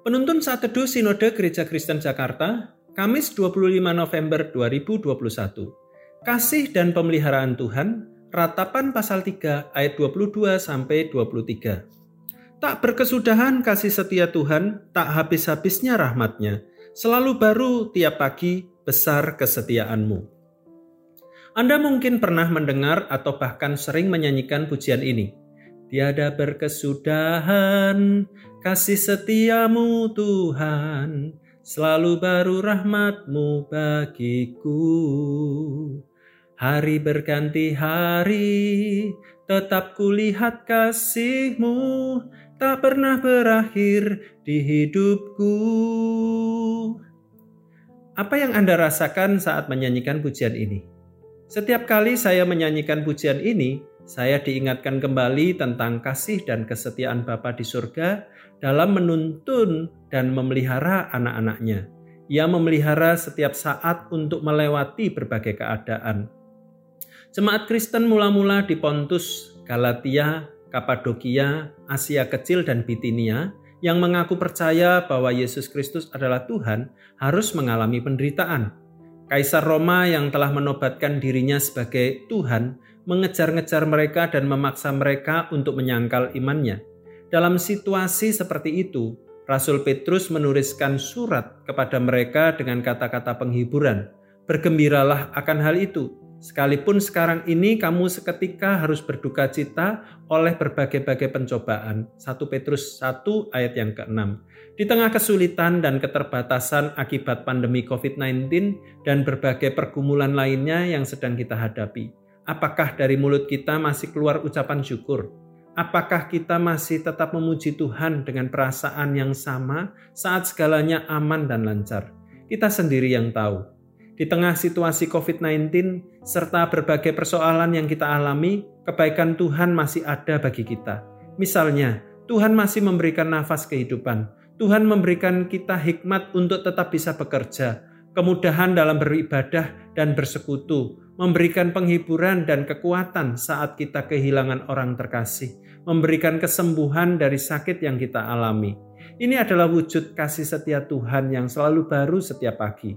Penuntun saat teduh Sinode Gereja Kristen Jakarta, Kamis 25 November 2021. Kasih dan pemeliharaan Tuhan, ratapan pasal 3 ayat 22 sampai 23. Tak berkesudahan kasih setia Tuhan, tak habis-habisnya rahmatnya. Selalu baru tiap pagi besar kesetiaanmu. Anda mungkin pernah mendengar atau bahkan sering menyanyikan pujian ini. Tiada berkesudahan kasih setiamu Tuhan, selalu baru rahmatmu bagiku. Hari berganti hari, tetap kulihat kasihmu, tak pernah berakhir di hidupku. Apa yang Anda rasakan saat menyanyikan pujian ini? Setiap kali saya menyanyikan pujian ini, saya diingatkan kembali tentang kasih dan kesetiaan Bapa di surga dalam menuntun dan memelihara anak-anaknya. Ia memelihara setiap saat untuk melewati berbagai keadaan. Jemaat Kristen mula-mula di Pontus, Galatia, Kapadokia, Asia Kecil, dan Bitinia yang mengaku percaya bahwa Yesus Kristus adalah Tuhan harus mengalami penderitaan. Kaisar Roma yang telah menobatkan dirinya sebagai Tuhan mengejar-ngejar mereka dan memaksa mereka untuk menyangkal imannya. Dalam situasi seperti itu, Rasul Petrus menuliskan surat kepada mereka dengan kata-kata penghiburan. Bergembiralah akan hal itu, sekalipun sekarang ini kamu seketika harus berduka cita oleh berbagai-bagai pencobaan. 1 Petrus 1 ayat yang ke-6. Di tengah kesulitan dan keterbatasan akibat pandemi COVID-19 dan berbagai pergumulan lainnya yang sedang kita hadapi, Apakah dari mulut kita masih keluar ucapan syukur? Apakah kita masih tetap memuji Tuhan dengan perasaan yang sama saat segalanya aman dan lancar? Kita sendiri yang tahu. Di tengah situasi COVID-19 serta berbagai persoalan yang kita alami, kebaikan Tuhan masih ada bagi kita. Misalnya, Tuhan masih memberikan nafas kehidupan. Tuhan memberikan kita hikmat untuk tetap bisa bekerja, kemudahan dalam beribadah dan bersekutu, memberikan penghiburan dan kekuatan saat kita kehilangan orang terkasih, memberikan kesembuhan dari sakit yang kita alami. Ini adalah wujud kasih setia Tuhan yang selalu baru setiap pagi.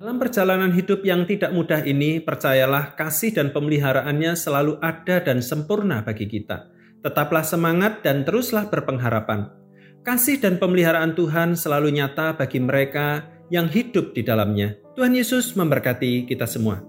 Dalam perjalanan hidup yang tidak mudah ini, percayalah kasih dan pemeliharaannya selalu ada dan sempurna bagi kita. Tetaplah semangat dan teruslah berpengharapan. Kasih dan pemeliharaan Tuhan selalu nyata bagi mereka yang hidup di dalamnya. Tuhan Yesus memberkati kita semua.